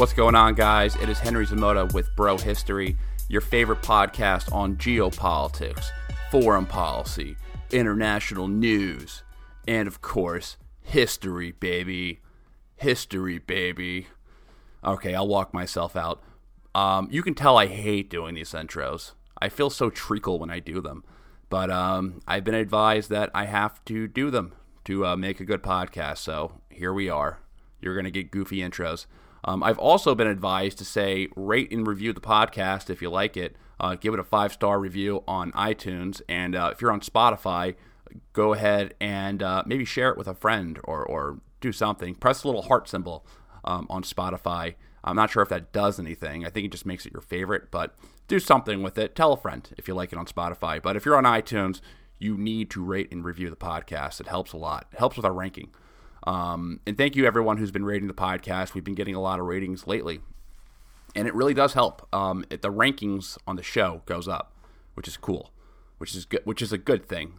What's going on, guys? It is Henry Zamota with Bro History, your favorite podcast on geopolitics, foreign policy, international news, and of course, history, baby. History, baby. Okay, I'll walk myself out. Um, you can tell I hate doing these intros. I feel so treacle when I do them. But um, I've been advised that I have to do them to uh, make a good podcast. So here we are. You're going to get goofy intros. Um, I've also been advised to say rate and review the podcast if you like it. Uh, give it a five star review on iTunes, and uh, if you're on Spotify, go ahead and uh, maybe share it with a friend or or do something. Press the little heart symbol um, on Spotify. I'm not sure if that does anything. I think it just makes it your favorite, but do something with it. Tell a friend if you like it on Spotify. But if you're on iTunes, you need to rate and review the podcast. It helps a lot. It helps with our ranking. Um, and thank you everyone who's been rating the podcast. We've been getting a lot of ratings lately, and it really does help. Um, it, the rankings on the show goes up, which is cool, which is good, which is a good thing.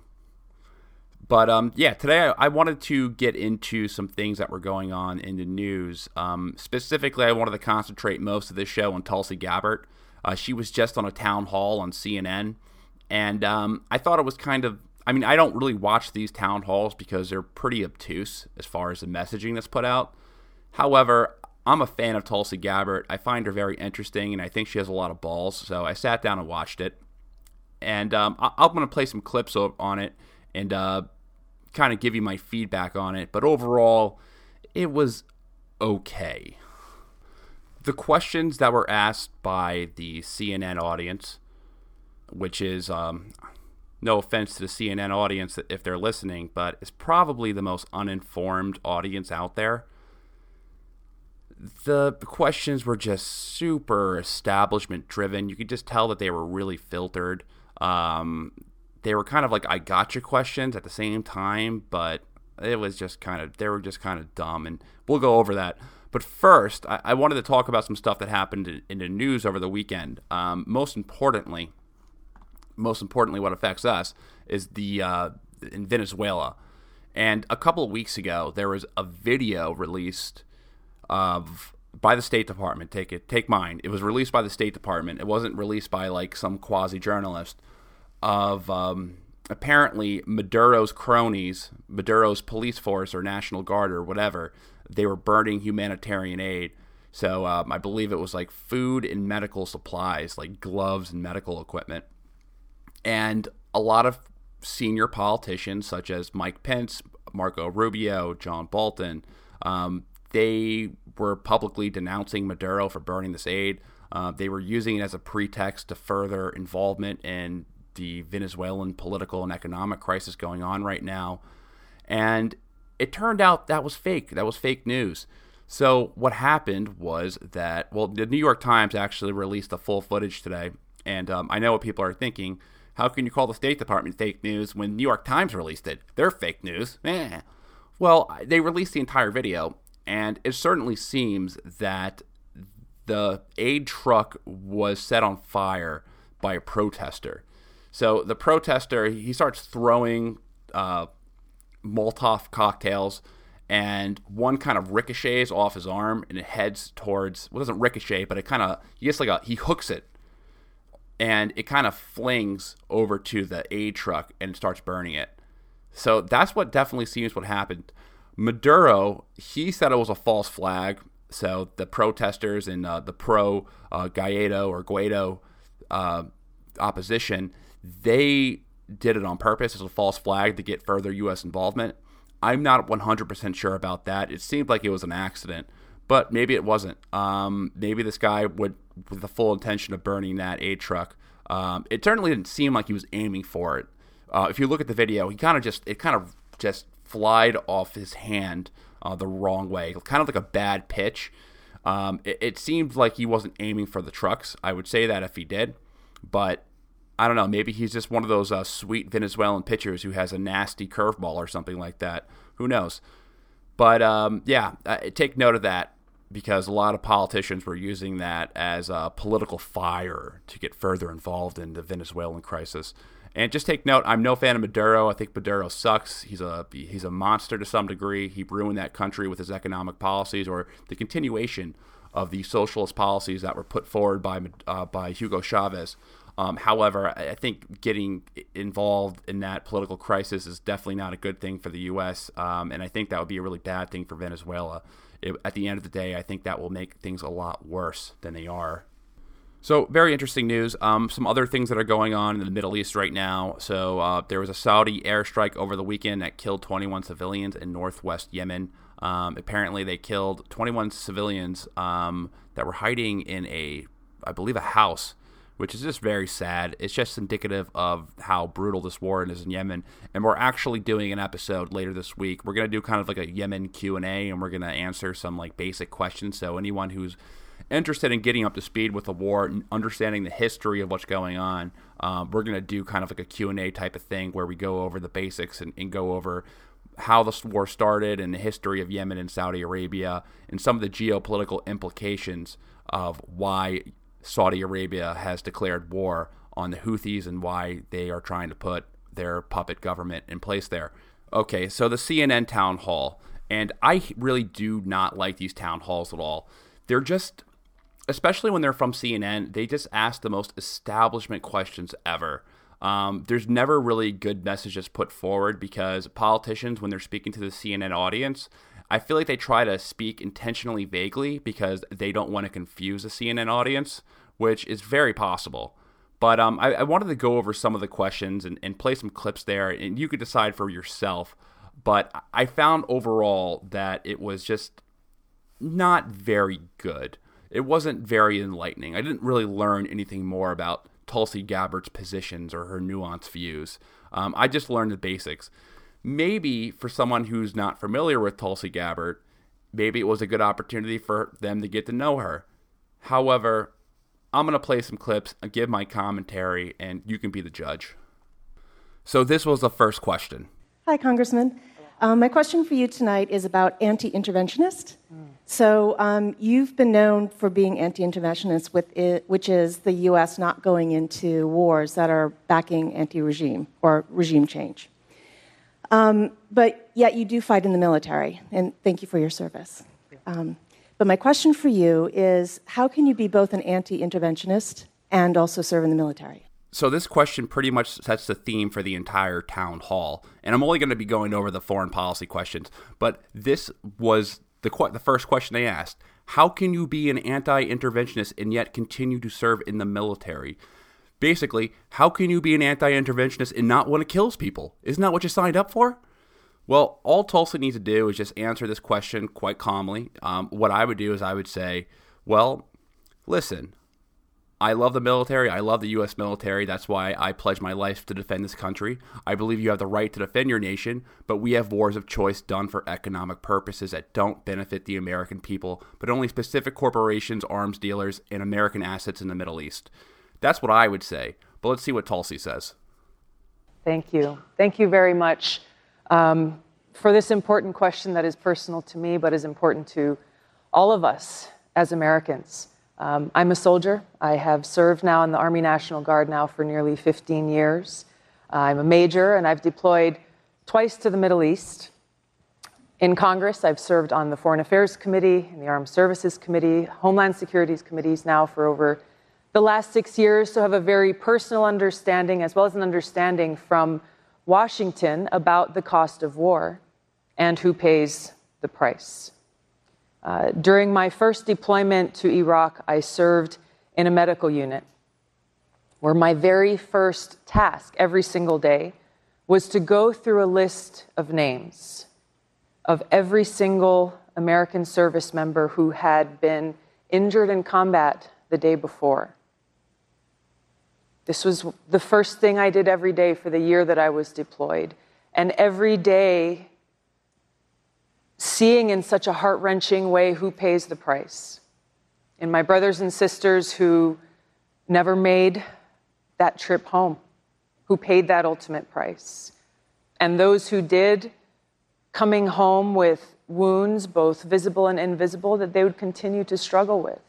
But um, yeah, today I, I, wanted to get into some things that were going on in the news. Um, specifically, I wanted to concentrate most of this show on Tulsi Gabbard. Uh, she was just on a town hall on CNN, and um, I thought it was kind of I mean, I don't really watch these town halls because they're pretty obtuse as far as the messaging that's put out. However, I'm a fan of Tulsi Gabbard. I find her very interesting, and I think she has a lot of balls. So I sat down and watched it, and um, I- am going to play some clips on it and uh, kind of give you my feedback on it. But overall, it was okay. The questions that were asked by the CNN audience, which is um, no offense to the CNN audience if they're listening, but it's probably the most uninformed audience out there. The questions were just super establishment driven. You could just tell that they were really filtered. Um, they were kind of like I gotcha questions at the same time, but it was just kind of they were just kind of dumb, and we'll go over that. But first, I, I wanted to talk about some stuff that happened in, in the news over the weekend. Um, most importantly, most importantly, what affects us is the uh, in Venezuela. And a couple of weeks ago, there was a video released of by the State Department. Take it, take mine. It was released by the State Department. It wasn't released by like some quasi journalist. Of um, apparently Maduro's cronies, Maduro's police force or National Guard or whatever, they were burning humanitarian aid. So um, I believe it was like food and medical supplies, like gloves and medical equipment. And a lot of senior politicians, such as Mike Pence, Marco Rubio, John Bolton, um, they were publicly denouncing Maduro for burning this aid. Uh, they were using it as a pretext to further involvement in the Venezuelan political and economic crisis going on right now. And it turned out that was fake. That was fake news. So, what happened was that, well, the New York Times actually released the full footage today. And um, I know what people are thinking. How can you call the State Department fake news when New York Times released it? They're fake news. Eh. Well, they released the entire video, and it certainly seems that the aid truck was set on fire by a protester. So the protester he starts throwing uh, Molotov cocktails, and one kind of ricochets off his arm and it heads towards. Well, doesn't ricochet, but it kind of he gets like a he hooks it and it kind of flings over to the aid truck and starts burning it. So that's what definitely seems what happened. Maduro, he said it was a false flag. So the protesters and uh, the pro uh, or Guaido uh, opposition, they did it on purpose as a false flag to get further U.S. involvement. I'm not 100% sure about that. It seemed like it was an accident, but maybe it wasn't. Um, maybe this guy would with the full intention of burning that aid truck. Um, it certainly didn't seem like he was aiming for it. Uh, if you look at the video, he kind of just it kind of just flied off his hand uh, the wrong way, kind of like a bad pitch. Um, it, it, seemed like he wasn't aiming for the trucks. I would say that if he did, but I don't know. Maybe he's just one of those uh, sweet Venezuelan pitchers who has a nasty curveball or something like that. Who knows? But um, yeah, uh, take note of that because a lot of politicians were using that as a political fire to get further involved in the Venezuelan crisis. And just take note, I'm no fan of Maduro. I think Maduro sucks. He's a he's a monster to some degree. He ruined that country with his economic policies or the continuation of the socialist policies that were put forward by uh, by Hugo Chavez. Um, however, I think getting involved in that political crisis is definitely not a good thing for the U.S., um, and I think that would be a really bad thing for Venezuela. It, at the end of the day, I think that will make things a lot worse than they are. So, very interesting news. Um, some other things that are going on in the Middle East right now. So, uh, there was a Saudi airstrike over the weekend that killed 21 civilians in northwest Yemen. Um, apparently, they killed 21 civilians um, that were hiding in a, I believe, a house which is just very sad. It's just indicative of how brutal this war is in Yemen. And we're actually doing an episode later this week. We're gonna do kind of like a Yemen Q and A, and we're gonna answer some like basic questions. So anyone who's interested in getting up to speed with the war and understanding the history of what's going on, um, we're gonna do kind of like a Q and A type of thing where we go over the basics and, and go over how the war started and the history of Yemen and Saudi Arabia and some of the geopolitical implications of why Saudi Arabia has declared war on the Houthis and why they are trying to put their puppet government in place there. Okay, so the CNN town hall, and I really do not like these town halls at all. They're just, especially when they're from CNN, they just ask the most establishment questions ever. Um, there's never really good messages put forward because politicians, when they're speaking to the CNN audience, I feel like they try to speak intentionally vaguely because they don't want to confuse a CNN audience, which is very possible. But um, I, I, wanted to go over some of the questions and, and play some clips there, and you could decide for yourself. But I found overall that it was just not very good. It wasn't very enlightening. I didn't really learn anything more about Tulsi Gabbard's positions or her nuanced views. Um, I just learned the basics maybe for someone who's not familiar with Tulsi Gabbard, maybe it was a good opportunity for them to get to know her. However, I'm going to play some clips and give my commentary, and you can be the judge. So, this was the first question. Hi, Congressman. Um, my question for you tonight is about anti interventionist. Mm. So, um, you've been known for being anti interventionist, which is the U.S. not going into wars that are backing anti regime or regime change. Um, but yet you do fight in the military, and thank you for your service. Um, but my question for you is how can you be both an anti interventionist and also serve in the military? So, this question pretty much sets the theme for the entire town hall. And I'm only going to be going over the foreign policy questions, but this was the, the first question they asked How can you be an anti interventionist and yet continue to serve in the military? Basically, how can you be an anti interventionist and not want to kill people? Isn't that what you signed up for? Well, all Tulsi needs to do is just answer this question quite calmly. Um, what I would do is I would say, well, listen, I love the military. I love the U.S. military. That's why I pledge my life to defend this country. I believe you have the right to defend your nation, but we have wars of choice done for economic purposes that don't benefit the American people, but only specific corporations, arms dealers, and American assets in the Middle East. That's what I would say. But let's see what Tulsi says. Thank you. Thank you very much um, for this important question that is personal to me, but is important to all of us as Americans. Um, I'm a soldier. I have served now in the Army National Guard now for nearly 15 years. I'm a major, and I've deployed twice to the Middle East. In Congress, I've served on the Foreign Affairs Committee, and the Armed Services Committee, Homeland Security's committees now for over the last six years to have a very personal understanding, as well as an understanding from Washington about the cost of war and who pays the price. Uh, during my first deployment to Iraq, I served in a medical unit where my very first task every single day was to go through a list of names of every single American service member who had been injured in combat the day before this was the first thing I did every day for the year that I was deployed. And every day, seeing in such a heart wrenching way who pays the price. And my brothers and sisters who never made that trip home, who paid that ultimate price. And those who did, coming home with wounds, both visible and invisible, that they would continue to struggle with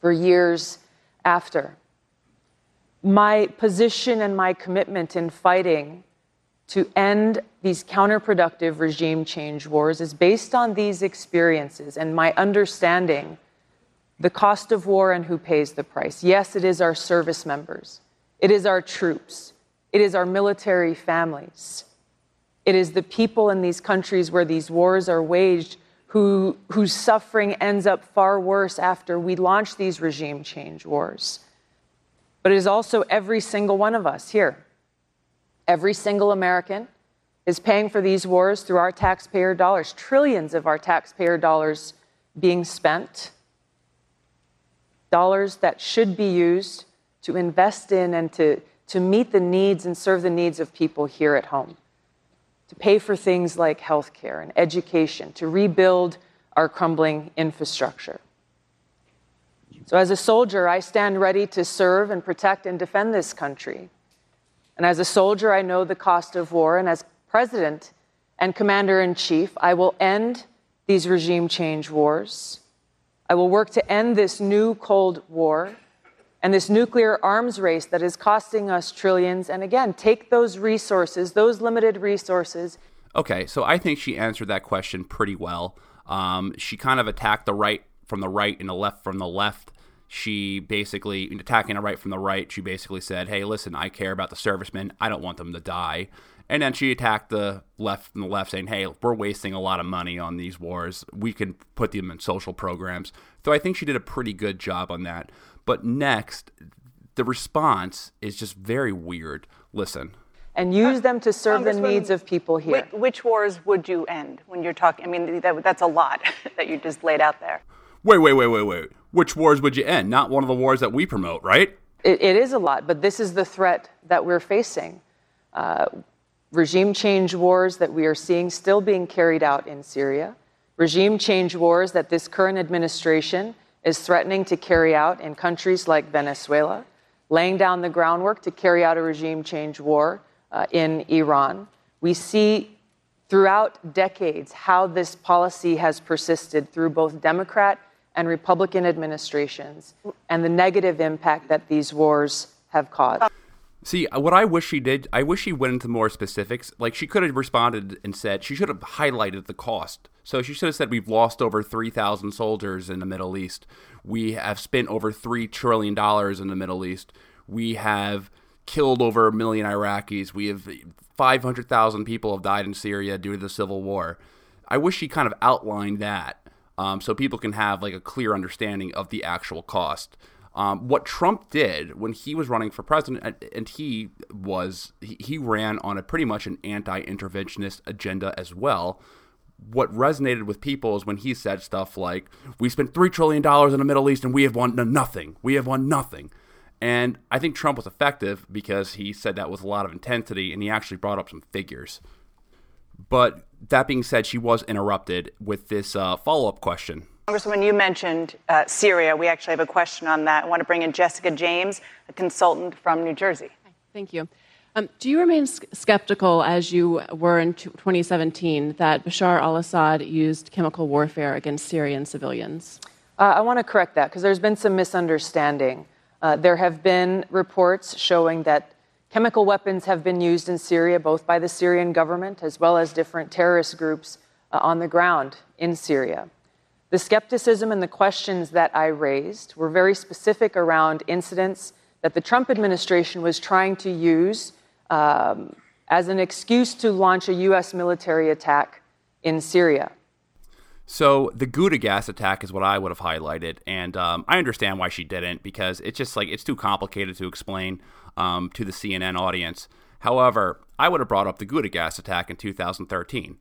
for years after my position and my commitment in fighting to end these counterproductive regime change wars is based on these experiences and my understanding the cost of war and who pays the price. Yes, it is our service members, it is our troops, it is our military families, it is the people in these countries where these wars are waged who, whose suffering ends up far worse after we launch these regime change wars. But it is also every single one of us here. Every single American is paying for these wars through our taxpayer dollars, trillions of our taxpayer dollars being spent, dollars that should be used to invest in and to, to meet the needs and serve the needs of people here at home to pay for things like healthcare and education, to rebuild our crumbling infrastructure. So, as a soldier, I stand ready to serve and protect and defend this country. And as a soldier, I know the cost of war. And as president and commander in chief, I will end these regime change wars. I will work to end this new Cold War and this nuclear arms race that is costing us trillions. And again, take those resources, those limited resources. Okay, so I think she answered that question pretty well. Um, she kind of attacked the right from the right and the left from the left. She basically, attacking the right from the right, she basically said, Hey, listen, I care about the servicemen. I don't want them to die. And then she attacked the left from the left, saying, Hey, we're wasting a lot of money on these wars. We can put them in social programs. So I think she did a pretty good job on that. But next, the response is just very weird. Listen. And use them to serve the needs of people here. Which, which, wars would you end when you're talking? I mean, that, that's a lot that you just laid out there. Wait, wait, wait, wait, wait. Which wars would you end? Not one of the wars that we promote, right? it, it is a lot, but this is the threat that we're facing. Uh, regime change wars that we are seeing still being carried out in Syria, regime change wars that this current administration is threatening to carry out in countries like Venezuela, laying down the groundwork to carry out a regime change war uh, in Iran. We see throughout decades how this policy has persisted through both Democrat and Republican administrations and the negative impact that these wars have caused. See, uh, what I wish she did, I wish she went into more specifics. Like, she could have responded and said, she should have highlighted the cost. So she should have said, We've lost over 3,000 soldiers in the Middle East. We have spent over $3 trillion in the Middle East. We have killed over a million Iraqis. We have 500,000 people have died in Syria due to the civil war. I wish she kind of outlined that um, so people can have like a clear understanding of the actual cost. Um, what Trump did when he was running for president, and he was he, he ran on a pretty much an anti-interventionist agenda as well. What resonated with people is when he said stuff like, "We spent three trillion dollars in the Middle East and we have won nothing. We have won nothing." And I think Trump was effective because he said that with a lot of intensity, and he actually brought up some figures. But that being said, she was interrupted with this uh, follow-up question Congresswoman, you mentioned uh, Syria. We actually have a question on that. I want to bring in Jessica James, a consultant from New Jersey. Thank you. Um, do you remain skeptical, as you were in 2017, that Bashar al Assad used chemical warfare against Syrian civilians? Uh, I want to correct that because there's been some misunderstanding. Uh, there have been reports showing that chemical weapons have been used in Syria, both by the Syrian government as well as different terrorist groups uh, on the ground in Syria. The skepticism and the questions that I raised were very specific around incidents that the Trump administration was trying to use um, as an excuse to launch a U.S. military attack in Syria. So the Ghouta gas attack is what I would have highlighted, and um, I understand why she didn't because it's just like it's too complicated to explain um, to the CNN audience. However, I would have brought up the Ghouta gas attack in 2013.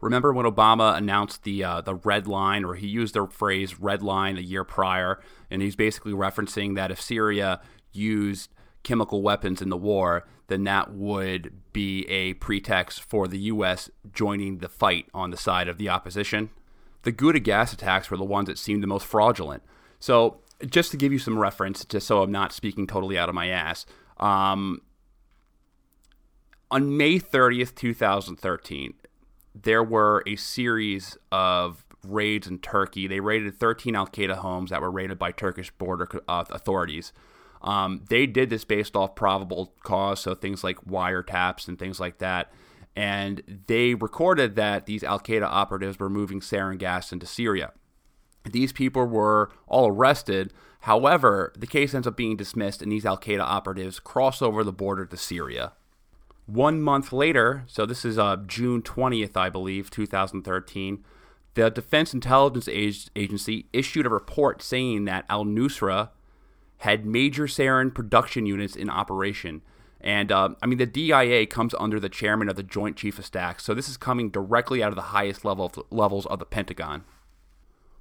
Remember when Obama announced the uh, the red line, or he used the phrase "red line" a year prior, and he's basically referencing that if Syria used chemical weapons in the war, then that would be a pretext for the U.S. joining the fight on the side of the opposition. The Ghouta gas attacks were the ones that seemed the most fraudulent. So, just to give you some reference, just so I'm not speaking totally out of my ass, um, on May 30th, 2013, there were a series of raids in Turkey. They raided 13 Al Qaeda homes that were raided by Turkish border uh, authorities. Um, they did this based off probable cause, so things like wiretaps and things like that. And they recorded that these Al Qaeda operatives were moving sarin gas into Syria. These people were all arrested. However, the case ends up being dismissed, and these Al Qaeda operatives cross over the border to Syria. One month later, so this is uh, June 20th, I believe, 2013, the Defense Intelligence Agency issued a report saying that al Nusra had major sarin production units in operation. And uh, I mean, the DIA comes under the chairman of the Joint Chief of Staff, so this is coming directly out of the highest level of, levels of the Pentagon.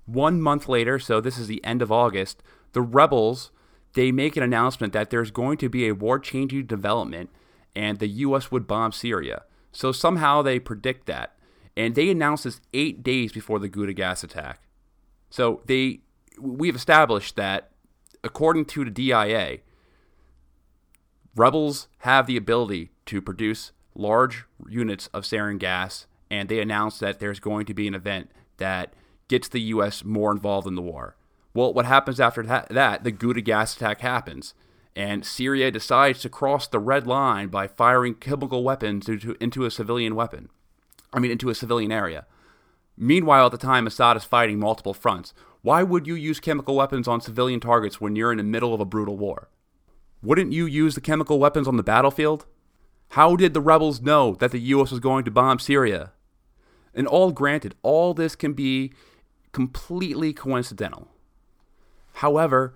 One month later, so this is the end of August, the rebels they make an announcement that there's going to be a war-changing development, and the U.S. would bomb Syria. So somehow they predict that, and they announce this eight days before the Ghouta gas attack. So they, we've established that, according to the DIA, rebels have the ability to produce large units of sarin gas, and they announce that there's going to be an event that gets the U.S. more involved in the war. Well, what happens after that? The Ghouta gas attack happens, and Syria decides to cross the red line by firing chemical weapons into, into a civilian weapon. I mean, into a civilian area. Meanwhile, at the time, Assad is fighting multiple fronts. Why would you use chemical weapons on civilian targets when you're in the middle of a brutal war? Wouldn't you use the chemical weapons on the battlefield? How did the rebels know that the U.S. was going to bomb Syria? And all granted, all this can be completely coincidental. However,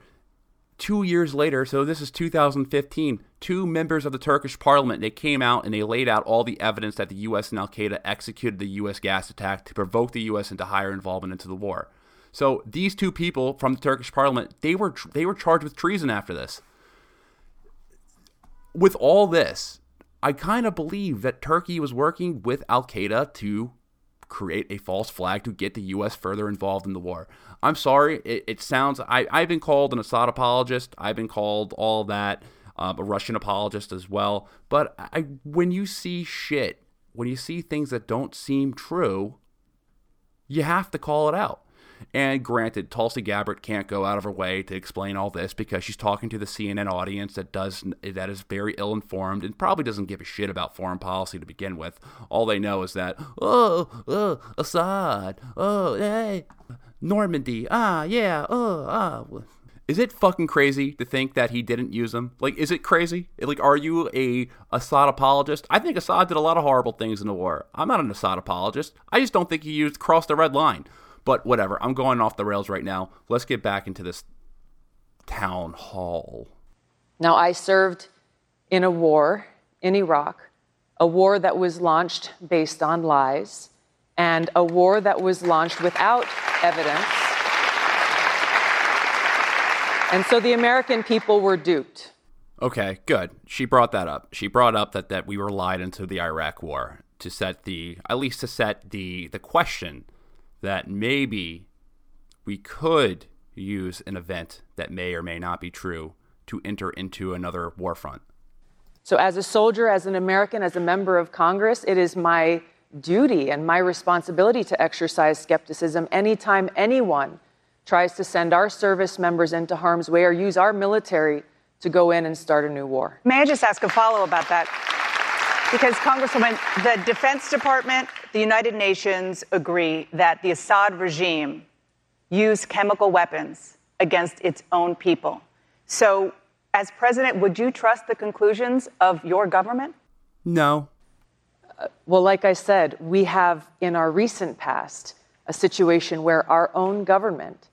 two years later, so this is 2015, two members of the Turkish parliament, they came out and they laid out all the evidence that the U.S. and Al Qaeda executed the U.S. gas attack to provoke the U.S. into higher involvement into the war. So these two people from the Turkish parliament, they were they were charged with treason after this. With all this, I kind of believe that Turkey was working with Al Qaeda to create a false flag to get the U.S. further involved in the war. I'm sorry, it, it sounds. I, I've been called an Assad apologist. I've been called all that, um, a Russian apologist as well. But I, when you see shit, when you see things that don't seem true, you have to call it out. And granted, Tulsi Gabbard can't go out of her way to explain all this because she's talking to the CNN audience that does that is very ill informed and probably doesn't give a shit about foreign policy to begin with. All they know is that oh, oh Assad, oh hey, Normandy, ah yeah, oh ah. Is it fucking crazy to think that he didn't use them? Like, is it crazy? Like, are you a Assad apologist? I think Assad did a lot of horrible things in the war. I'm not an Assad apologist. I just don't think he used crossed the red line. But whatever, I'm going off the rails right now. Let's get back into this town hall. Now, I served in a war in Iraq, a war that was launched based on lies, and a war that was launched without evidence. And so the American people were duped. Okay, good. She brought that up. She brought up that, that we were lied into the Iraq war to set the at least to set the the question that maybe we could use an event that may or may not be true to enter into another war front. So, as a soldier, as an American, as a member of Congress, it is my duty and my responsibility to exercise skepticism anytime anyone tries to send our service members into harm's way or use our military to go in and start a new war. May I just ask a follow about that? Because, Congresswoman, the Defense Department, the United Nations agree that the Assad regime used chemical weapons against its own people. So, as president, would you trust the conclusions of your government? No. Uh, well, like I said, we have in our recent past a situation where our own government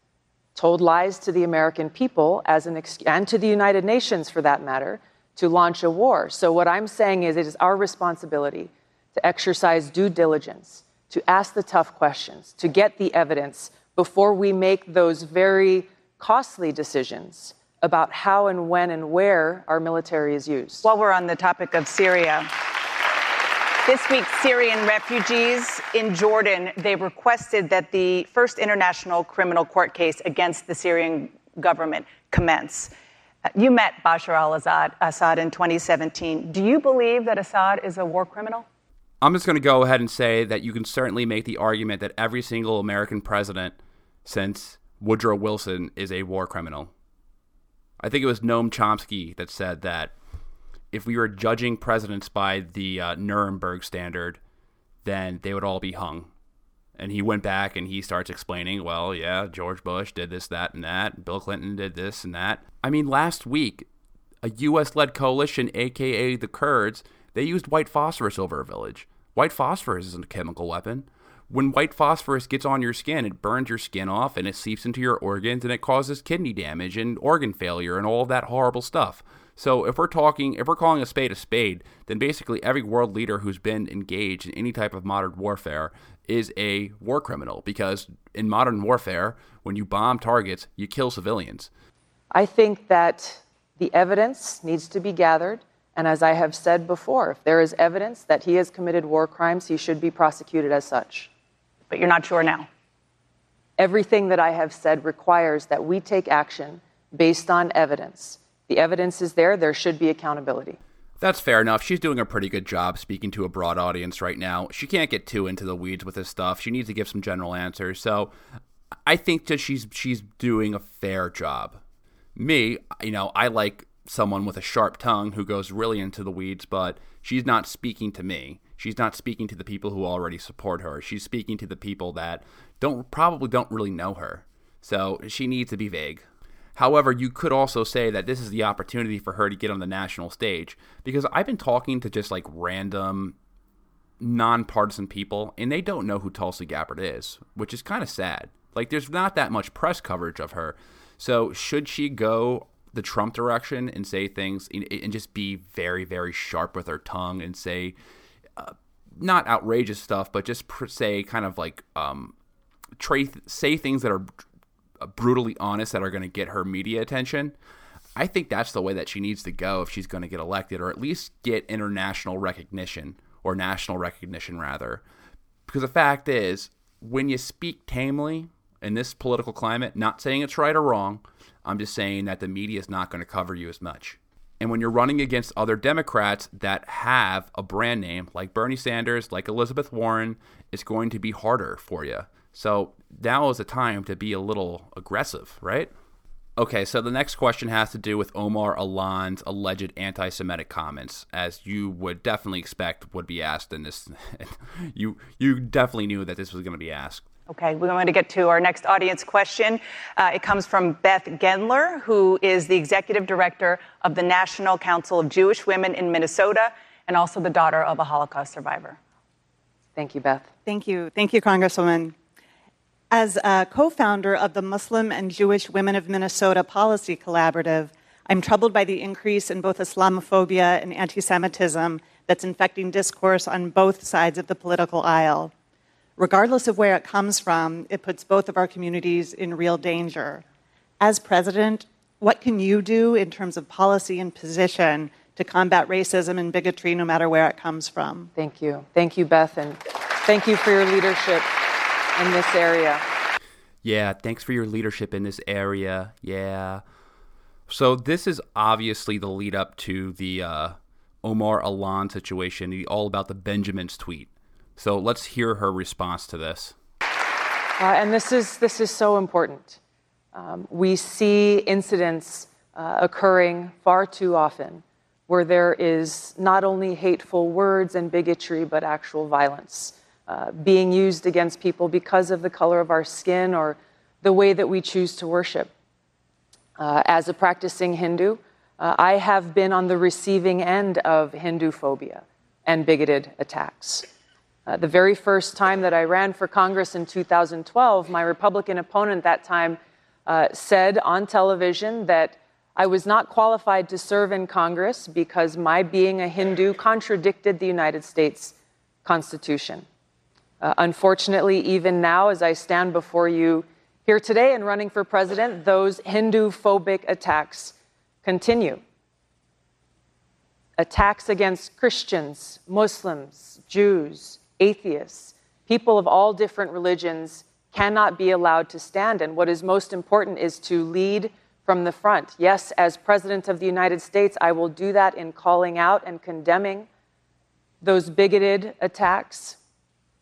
told lies to the American people as an ex- and to the United Nations for that matter to launch a war. So, what I'm saying is, it is our responsibility to exercise due diligence, to ask the tough questions, to get the evidence before we make those very costly decisions about how and when and where our military is used. While we're on the topic of Syria, this week, Syrian refugees in Jordan, they requested that the first international criminal court case against the Syrian government commence. You met Bashar al Assad in 2017. Do you believe that Assad is a war criminal? I'm just going to go ahead and say that you can certainly make the argument that every single American president since Woodrow Wilson is a war criminal. I think it was Noam Chomsky that said that if we were judging presidents by the uh, Nuremberg standard, then they would all be hung. And he went back and he starts explaining, well, yeah, George Bush did this, that, and that. Bill Clinton did this and that. I mean, last week, a U.S. led coalition, aka the Kurds, they used white phosphorus over a village. White phosphorus isn't a chemical weapon. When white phosphorus gets on your skin, it burns your skin off and it seeps into your organs and it causes kidney damage and organ failure and all that horrible stuff. So if we're talking, if we're calling a spade a spade, then basically every world leader who's been engaged in any type of modern warfare is a war criminal because in modern warfare, when you bomb targets, you kill civilians. I think that the evidence needs to be gathered. And as I have said before, if there is evidence that he has committed war crimes, he should be prosecuted as such. But you're not sure now? Everything that I have said requires that we take action based on evidence. The evidence is there, there should be accountability. That's fair enough. She's doing a pretty good job speaking to a broad audience right now. She can't get too into the weeds with this stuff. She needs to give some general answers. So I think that she's she's doing a fair job. Me, you know, I like someone with a sharp tongue who goes really into the weeds, but she's not speaking to me. She's not speaking to the people who already support her. She's speaking to the people that don't probably don't really know her. So she needs to be vague. However, you could also say that this is the opportunity for her to get on the national stage because I've been talking to just like random nonpartisan people and they don't know who Tulsi Gabbard is, which is kind of sad. Like there's not that much press coverage of her. So should she go the Trump direction and say things and just be very very sharp with her tongue and say uh, not outrageous stuff, but just say kind of like um, tra- say things that are brutally honest that are going to get her media attention. I think that's the way that she needs to go if she's going to get elected, or at least get international recognition or national recognition rather. Because the fact is, when you speak tamely in this political climate, not saying it's right or wrong, I'm just saying that the media is not going to cover you as much. And when you're running against other Democrats that have a brand name like Bernie Sanders, like Elizabeth Warren, it's going to be harder for you. So now is the time to be a little aggressive, right? Okay, so the next question has to do with Omar Alon's alleged anti Semitic comments, as you would definitely expect would be asked in this. you, you definitely knew that this was going to be asked. Okay, we're going to get to our next audience question. Uh, it comes from Beth Gendler, who is the executive director of the National Council of Jewish Women in Minnesota and also the daughter of a Holocaust survivor. Thank you, Beth. Thank you. Thank you, Congresswoman. As a co founder of the Muslim and Jewish Women of Minnesota Policy Collaborative, I'm troubled by the increase in both Islamophobia and anti Semitism that's infecting discourse on both sides of the political aisle. Regardless of where it comes from, it puts both of our communities in real danger. As president, what can you do in terms of policy and position to combat racism and bigotry no matter where it comes from? Thank you. Thank you, Beth, and thank you for your leadership in this area. Yeah, thanks for your leadership in this area. Yeah. So this is obviously the lead up to the uh, Omar Alon situation, all about the Benjamins tweet. So let's hear her response to this. Uh, and this is, this is so important. Um, we see incidents uh, occurring far too often where there is not only hateful words and bigotry, but actual violence uh, being used against people because of the color of our skin or the way that we choose to worship. Uh, as a practicing Hindu, uh, I have been on the receiving end of Hindu phobia and bigoted attacks. Uh, the very first time that I ran for Congress in 2012, my Republican opponent that time uh, said on television that I was not qualified to serve in Congress because my being a Hindu contradicted the United States Constitution. Uh, unfortunately, even now, as I stand before you here today and running for president, those Hindu phobic attacks continue. Attacks against Christians, Muslims, Jews, atheists, people of all different religions cannot be allowed to stand. And what is most important is to lead from the front. Yes, as President of the United States, I will do that in calling out and condemning those bigoted attacks.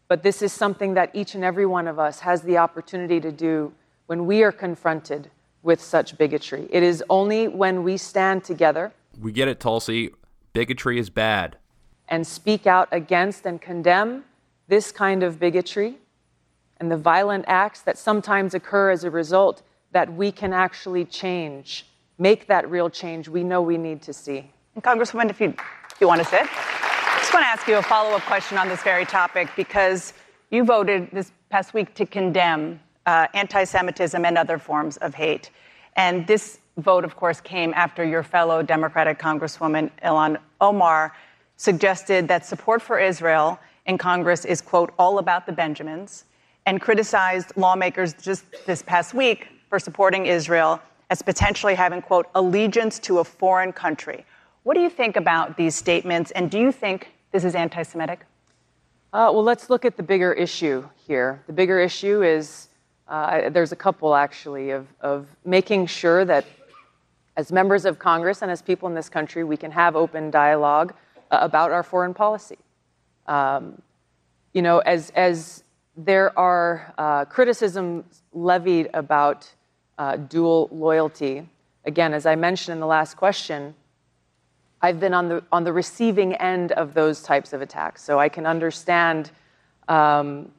But this is something that each and every one of us has the opportunity to do when we are confronted with such bigotry. It is only when we stand together. We get it, Tulsi. Bigotry is bad. And speak out against and condemn this kind of bigotry and the violent acts that sometimes occur as a result, that we can actually change, make that real change we know we need to see. And Congresswoman, if you, if you want to sit, I just want to ask you a follow up question on this very topic because you voted this past week to condemn uh, anti Semitism and other forms of hate. And this vote, of course, came after your fellow Democratic Congresswoman Ilhan Omar suggested that support for Israel in Congress is, quote, all about the Benjamins, and criticized lawmakers just this past week for supporting Israel as potentially having, quote, allegiance to a foreign country. What do you think about these statements, and do you think this is anti Semitic? Uh, well, let's look at the bigger issue here. The bigger issue is uh, there's a couple actually of, of making sure that as members of Congress and as people in this country, we can have open dialogue uh, about our foreign policy. Um, you know, as, as there are uh, criticisms levied about uh, dual loyalty, again, as I mentioned in the last question, I've been on the, on the receiving end of those types of attacks, so I can understand um,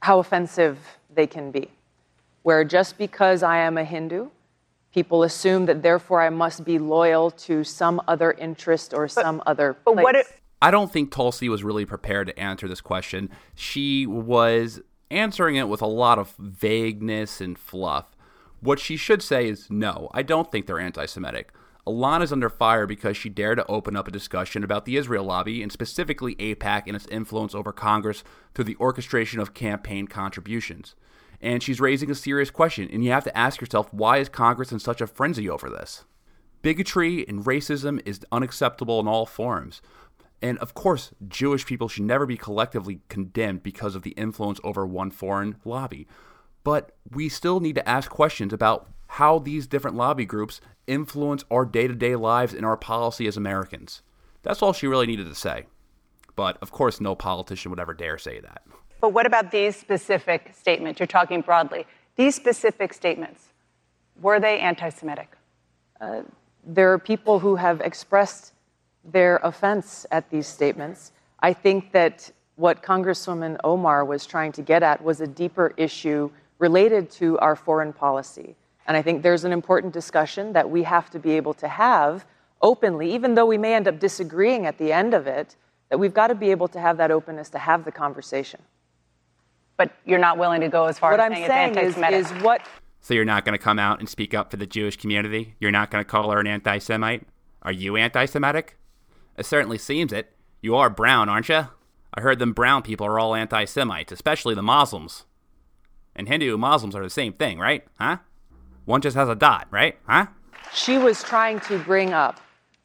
how offensive they can be. Where just because I am a Hindu, people assume that therefore I must be loyal to some other interest or some other place. But what it- I don't think Tulsi was really prepared to answer this question. She was answering it with a lot of vagueness and fluff. What she should say is no, I don't think they're anti Semitic. Ilhan is under fire because she dared to open up a discussion about the Israel lobby and specifically AIPAC and its influence over Congress through the orchestration of campaign contributions. And she's raising a serious question, and you have to ask yourself why is Congress in such a frenzy over this? Bigotry and racism is unacceptable in all forms. And of course, Jewish people should never be collectively condemned because of the influence over one foreign lobby. But we still need to ask questions about how these different lobby groups influence our day to day lives and our policy as Americans. That's all she really needed to say. But of course, no politician would ever dare say that. But what about these specific statements? You're talking broadly. These specific statements, were they anti Semitic? Uh, there are people who have expressed their offense at these statements. I think that what Congresswoman Omar was trying to get at was a deeper issue related to our foreign policy. And I think there's an important discussion that we have to be able to have openly, even though we may end up disagreeing at the end of it, that we've got to be able to have that openness to have the conversation. But you're not willing to go as far what as I'm saying, saying it's anti is, is what. So you're not going to come out and speak up for the Jewish community? You're not going to call her an anti Semite? Are you anti Semitic? It certainly seems it. You are brown, aren't you? I heard them brown people are all anti Semites, especially the Muslims. And Hindu and Muslims are the same thing, right? Huh? One just has a dot, right? Huh? She was trying to bring up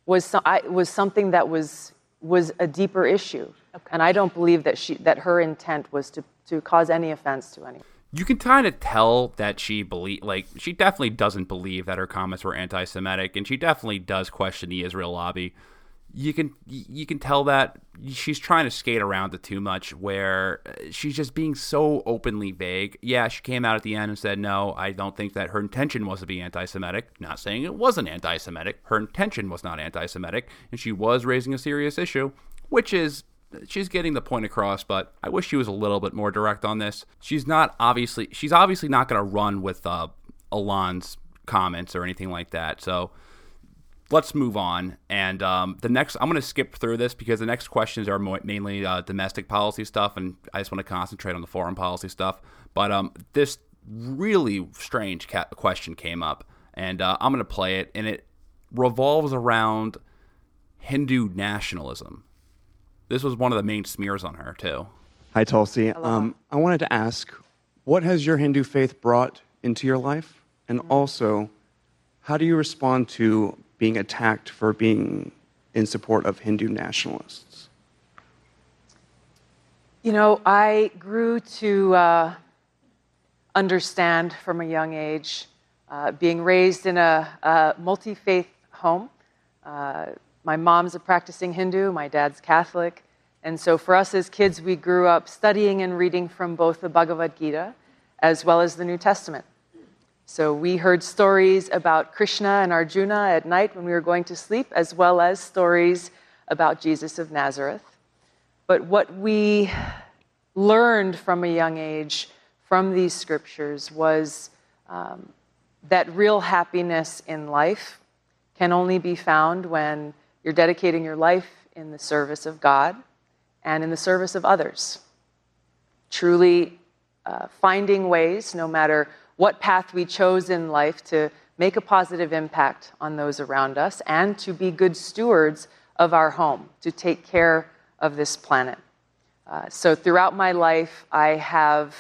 was, so, I, was something that was, was a deeper issue. Okay. And I don't believe that, she, that her intent was to, to cause any offense to anyone. You can kind of tell that she believe, like she definitely doesn't believe that her comments were anti-Semitic, and she definitely does question the Israel lobby you can you can tell that she's trying to skate around it too much where uh, she's just being so openly vague. Yeah she came out at the end and said no i don't think that her intention was to be anti-semitic. Not saying it wasn't anti-semitic. Her intention was not anti-semitic and she was raising a serious issue which is she's getting the point across but i wish she was a little bit more direct on this. She's not obviously she's obviously not going to run with uh Ilhan's comments or anything like that so let's move on. And um, the next, I'm going to skip through this because the next questions are more, mainly uh, domestic policy stuff, and I just want to concentrate on the foreign policy stuff. But um, this really strange ca- question came up, and uh, I'm going to play it, and it revolves around Hindu nationalism. This was one of the main smears on her too. Hi, Tulsi. Um, I wanted to ask, what has your Hindu faith brought into your life, and mm-hmm. also, how do you respond to being attacked for being in support of Hindu nationalists? You know, I grew to uh, understand from a young age, uh, being raised in a, a multi faith home. Uh, my mom's a practicing Hindu, my dad's Catholic. And so for us as kids, we grew up studying and reading from both the Bhagavad Gita as well as the New Testament. So we heard stories about Krishna and Arjuna at night when we were going to sleep, as well as stories about Jesus of Nazareth. But what we learned from a young age from these scriptures was um, that real happiness in life can only be found when you're dedicating your life in the service of God and in the service of others. Truly uh, finding ways, no matter what path we chose in life, to make a positive impact on those around us and to be good stewards of our home, to take care of this planet. Uh, so, throughout my life, I have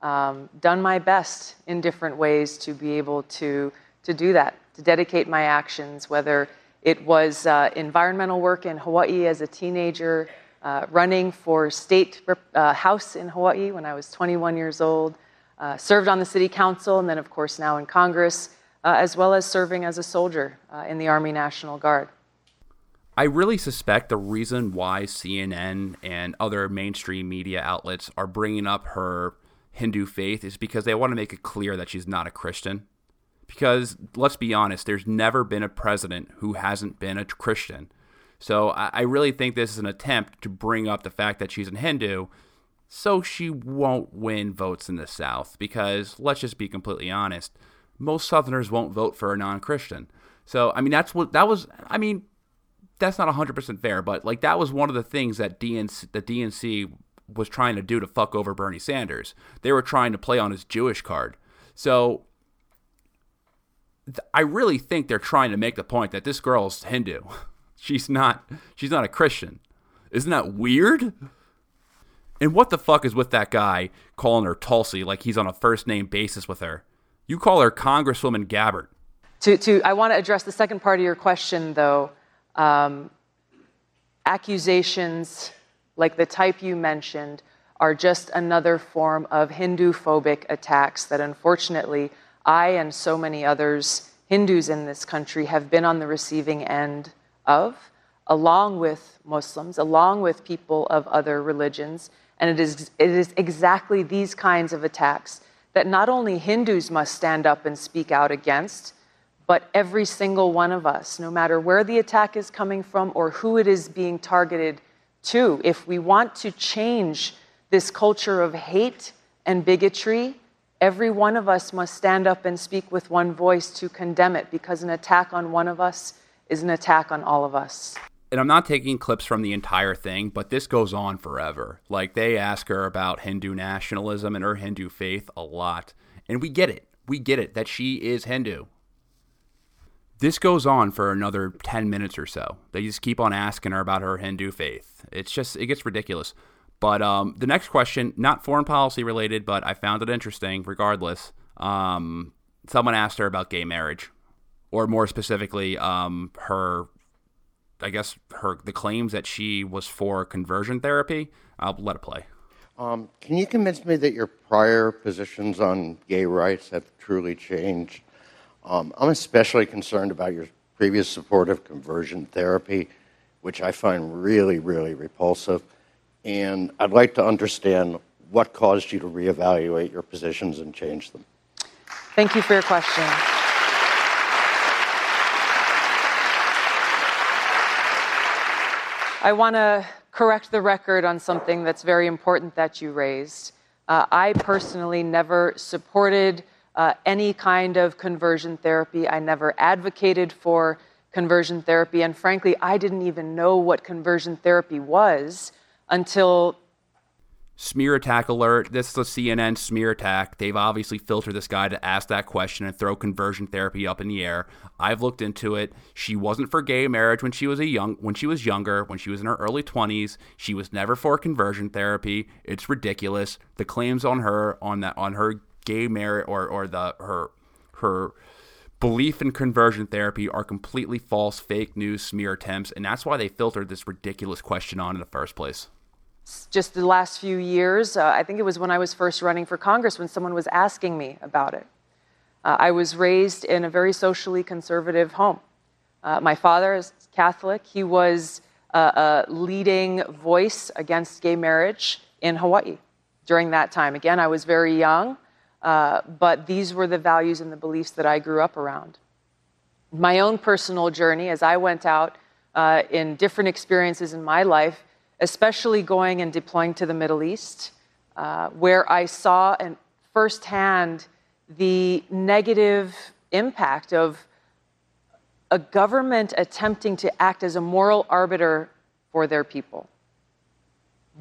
um, done my best in different ways to be able to, to do that, to dedicate my actions, whether it was uh, environmental work in Hawaii as a teenager, uh, running for state uh, house in Hawaii when I was 21 years old, uh, served on the city council, and then, of course, now in Congress, uh, as well as serving as a soldier uh, in the Army National Guard. I really suspect the reason why CNN and other mainstream media outlets are bringing up her Hindu faith is because they want to make it clear that she's not a Christian. Because let's be honest, there's never been a president who hasn't been a Christian. So I, I really think this is an attempt to bring up the fact that she's a Hindu so she won't win votes in the South. Because let's just be completely honest, most Southerners won't vote for a non Christian. So, I mean, that's what that was. I mean, that's not 100% fair, but like that was one of the things that DNC, the DNC was trying to do to fuck over Bernie Sanders. They were trying to play on his Jewish card. So I really think they're trying to make the point that this girl's Hindu. She's not she's not a Christian. Isn't that weird? And what the fuck is with that guy calling her Tulsi like he's on a first name basis with her? You call her Congresswoman Gabbard. To, to, I want to address the second part of your question, though. Um, accusations like the type you mentioned are just another form of Hindu phobic attacks that unfortunately I and so many others, Hindus in this country, have been on the receiving end of, along with Muslims, along with people of other religions. And it is, it is exactly these kinds of attacks that not only Hindus must stand up and speak out against, but every single one of us, no matter where the attack is coming from or who it is being targeted to, if we want to change this culture of hate and bigotry, every one of us must stand up and speak with one voice to condemn it because an attack on one of us is an attack on all of us. And I'm not taking clips from the entire thing, but this goes on forever. Like they ask her about Hindu nationalism and her Hindu faith a lot. And we get it. We get it that she is Hindu this goes on for another 10 minutes or so. They just keep on asking her about her Hindu faith. It's just, it gets ridiculous. But um, the next question, not foreign policy related, but I found it interesting regardless. Um, someone asked her about gay marriage, or more specifically, um, her, I guess, her the claims that she was for conversion therapy. I'll let it play. Um, can you convince me that your prior positions on gay rights have truly changed um, I'm especially concerned about your previous support of conversion therapy, which I find really, really repulsive. And I'd like to understand what caused you to reevaluate your positions and change them. Thank you for your question. I want to correct the record on something that's very important that you raised. Uh, I personally never supported uh, any kind of conversion therapy. I never advocated for conversion therapy. And frankly, I didn't even know what conversion therapy was until. Smear attack alert. This is a CNN smear attack. They've obviously filtered this guy to ask that question and throw conversion therapy up in the air. I've looked into it. She wasn't for gay marriage when she was a young when she was younger, when she was in her early 20s. She was never for conversion therapy. It's ridiculous. The claims on her on that on her gay marriage or or the her her belief in conversion therapy are completely false, fake news, smear attempts, and that's why they filtered this ridiculous question on in the first place. Just the last few years, uh, I think it was when I was first running for Congress when someone was asking me about it. Uh, I was raised in a very socially conservative home. Uh, my father is Catholic. He was a leading voice against gay marriage in Hawaii during that time. Again, I was very young. Uh, but these were the values and the beliefs that I grew up around. My own personal journey, as I went out uh, in different experiences in my life, especially going and deploying to the Middle East, uh, where I saw and firsthand the negative impact of a government attempting to act as a moral arbiter for their people,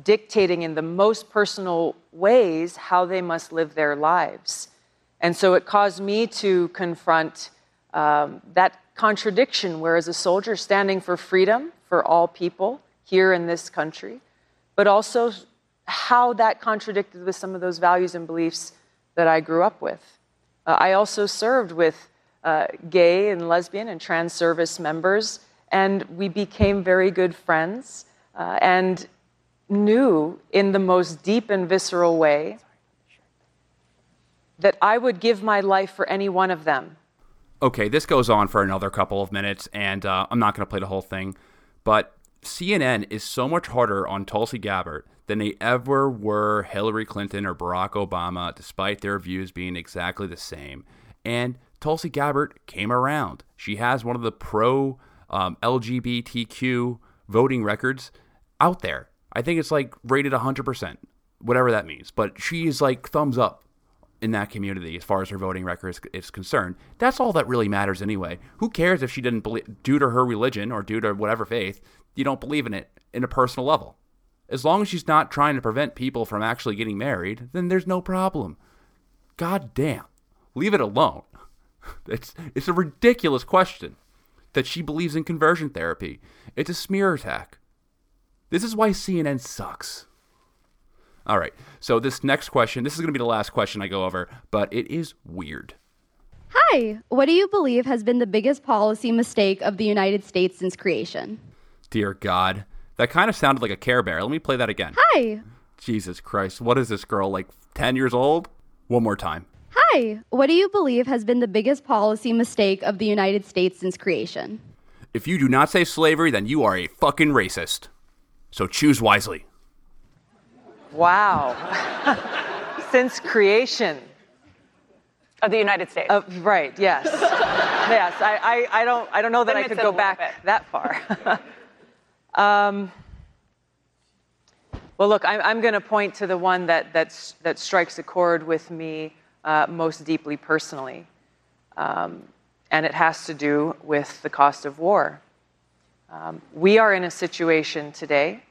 dictating in the most personal ways how they must live their lives. And so it caused me to confront um, that contradiction, where as a soldier standing for freedom for all people here in this country, but also how that contradicted with some of those values and beliefs that I grew up with. Uh, I also served with uh, gay and lesbian and trans service members, and we became very good friends uh, and knew in the most deep and visceral way that I would give my life for any one of them. Okay, this goes on for another couple of minutes, and uh, I'm not going to play the whole thing, but CNN is so much harder on Tulsi Gabbard than they ever were Hillary Clinton or Barack Obama, despite their views being exactly the same. And Tulsi Gabbard came around. She has one of the pro um, LGBTQ voting records out there. I think it's like rated 100%, whatever that means. But she's like thumbs up in that community as far as her voting record is, is, concerned. That's all that really matters anyway. Who cares if she didn't believe, due to her religion or due to whatever faith, you don't believe in it in a personal level. As long as she's not trying to prevent people from actually getting married, then there's no problem. God damn. Leave it alone. It's, it's a ridiculous question that she believes in conversion therapy. It's a smear attack. This is why CNN sucks. All right. So this next question, this is going to be the last question I go over, but it is weird. Hi. What do you believe has been the biggest policy mistake of the United States since creation? Dear God. That kind of sounded like a Care Bear. Let me play that again. Hi. Jesus Christ. What is this girl, like 10 years old? One more time. Hi. What do you believe has been the biggest policy mistake of the United States since creation? If you do not say slavery, then you are a fucking racist. So choose wisely. Wow. since creation. Of the United States. Uh, right, yes. yes, I, I, I, don't, I don't know that I could go back that far. um, well, look, I'm, I'm going to point to the one that, that's, that strikes a chord with me uh, most deeply personally. Um, and it has to do with the cost of war. Um, we are in a situation today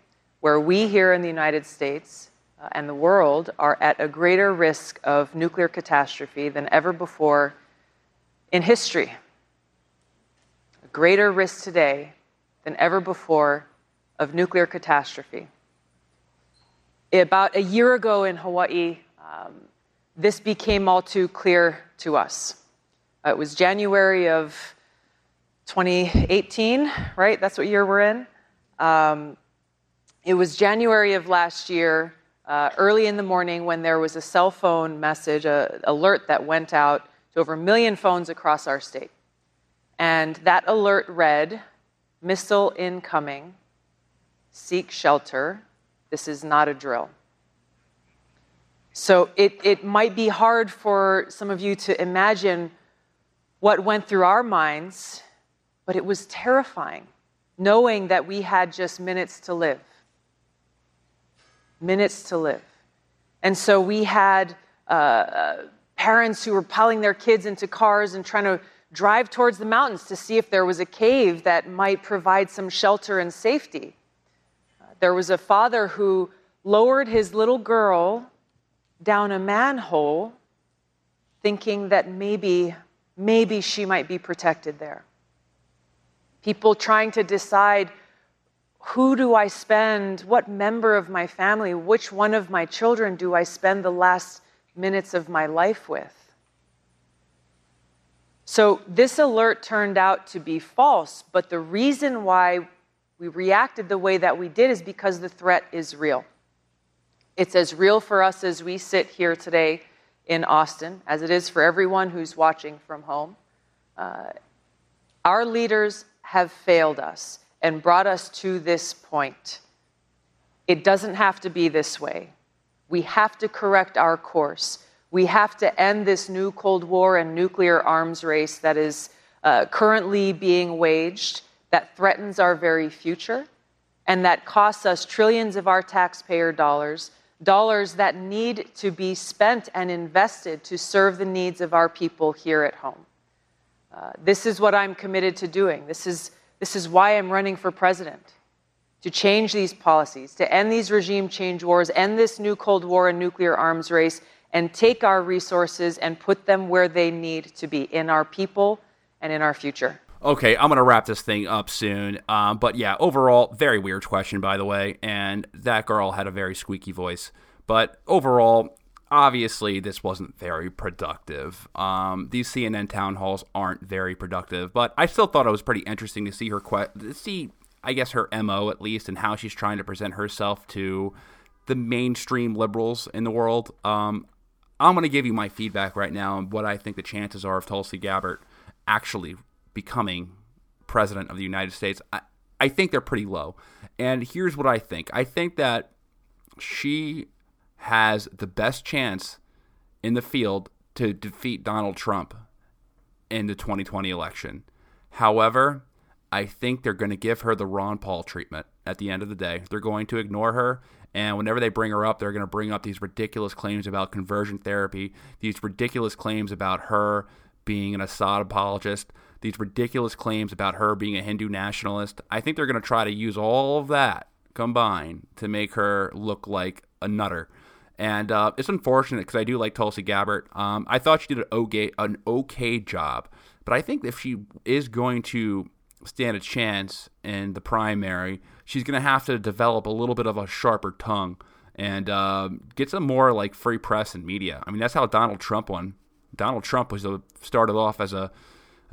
where we here in the United States uh, and the world are at a greater risk of nuclear catastrophe than ever before in history. A greater risk today than ever before of nuclear catastrophe. About a year ago in Hawaii, um, this became all too clear to us. Uh, it was January of 2018, right? That's what year we're in. Um, it was January of last year, uh, early in the morning, when there was a cell phone message, a alert that went out to over a million phones across our state. And that alert read, "Missile incoming. Seek shelter. This is not a drill." So it, it might be hard for some of you to imagine what went through our minds, but it was terrifying knowing that we had just minutes to live. Minutes to live. And so we had uh, uh, parents who were piling their kids into cars and trying to drive towards the mountains to see if there was a cave that might provide some shelter and safety. There was a father who lowered his little girl down a manhole thinking that maybe, maybe she might be protected there. People trying to decide who do I spend, what member of my family, which one of my children do I spend the last minutes of my life with? So this alert turned out to be false, but the reason why we reacted the way that we did is because the threat is real. It's as real for us as we sit here today in Austin, as it is for everyone who's watching from home. Uh, our leaders have failed us and brought us to this point. It doesn't have to be this way. We have to correct our course. We have to end this new Cold War and nuclear arms race that is uh, currently being waged, that threatens our very future, and that costs us trillions of our taxpayer dollars dollars that need to be spent and invested to serve the needs of our people here at home. Uh, this is what I'm committed to doing. This is, this is why I'm running for president to change these policies, to end these regime change wars, end this new Cold War and nuclear arms race, and take our resources and put them where they need to be in our people and in our future. Okay, I'm going to wrap this thing up soon. Um, but yeah, overall, very weird question, by the way. And that girl had a very squeaky voice. But overall, obviously, this wasn't very productive. Um, these CNN town halls aren't very productive. But I still thought it was pretty interesting to see her que- see, I guess, her mo at least, and how she's trying to present herself to the mainstream liberals in the world. Um, I'm going to give you my feedback right now on what I think the chances are of Tulsi Gabbard actually becoming president of the United States, I, I think they're pretty low. And here's what I think I think that she has the best chance in the field to defeat Donald Trump in the 2020 election. However, I think they're going to give her the Ron Paul treatment at the end of the day. They're going to ignore her. And whenever they bring her up, they're going to bring up these ridiculous claims about conversion therapy, these ridiculous claims about her being an Assad apologist, these ridiculous claims about her being a Hindu nationalist. I think they're going to try to use all of that combined to make her look like a nutter. And uh, it's unfortunate because I do like Tulsi Gabbard. Um, I thought she did an okay, an okay job, but I think if she is going to stand a chance in the primary, she's going to have to develop a little bit of a sharper tongue and uh, get some more like free press and media. I mean, that's how Donald Trump won. Donald Trump was a, started off as a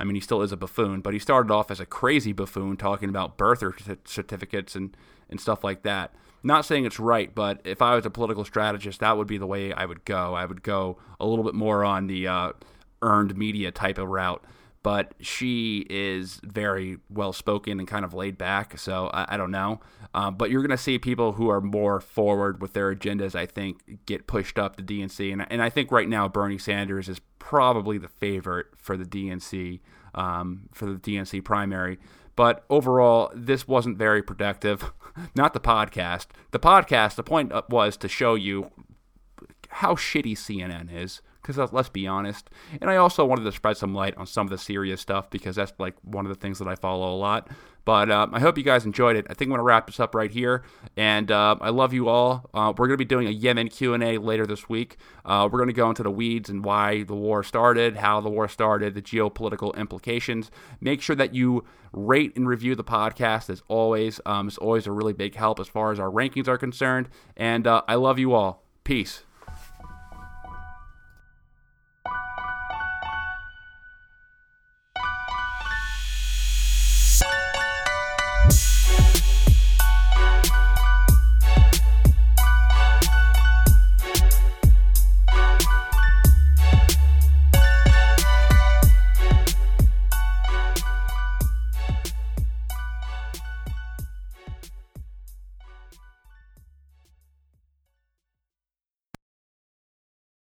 I mean, he still is a buffoon, but he started off as a crazy buffoon talking about birth certificates and, and stuff like that. Not saying it's right, but if I was a political strategist, that would be the way I would go. I would go a little bit more on the uh, earned media type of route. But she is very well spoken and kind of laid back, so I, I don't know. Um, but you're going to see people who are more forward with their agendas, I think, get pushed up the DNC. And, and I think right now Bernie Sanders is probably the favorite for the DNC um, for the DNC primary. But overall, this wasn't very productive. Not the podcast. The podcast, the point was to show you how shitty CNN is because uh, let's be honest. And I also wanted to spread some light on some of the serious stuff because that's like one of the things that I follow a lot. But um, I hope you guys enjoyed it. I think I'm going to wrap this up right here. And uh, I love you all. Uh, we're going to be doing a Yemen Q&A later this week. Uh, we're going to go into the weeds and why the war started, how the war started, the geopolitical implications. Make sure that you rate and review the podcast as always. Um, it's always a really big help as far as our rankings are concerned. And uh, I love you all. Peace.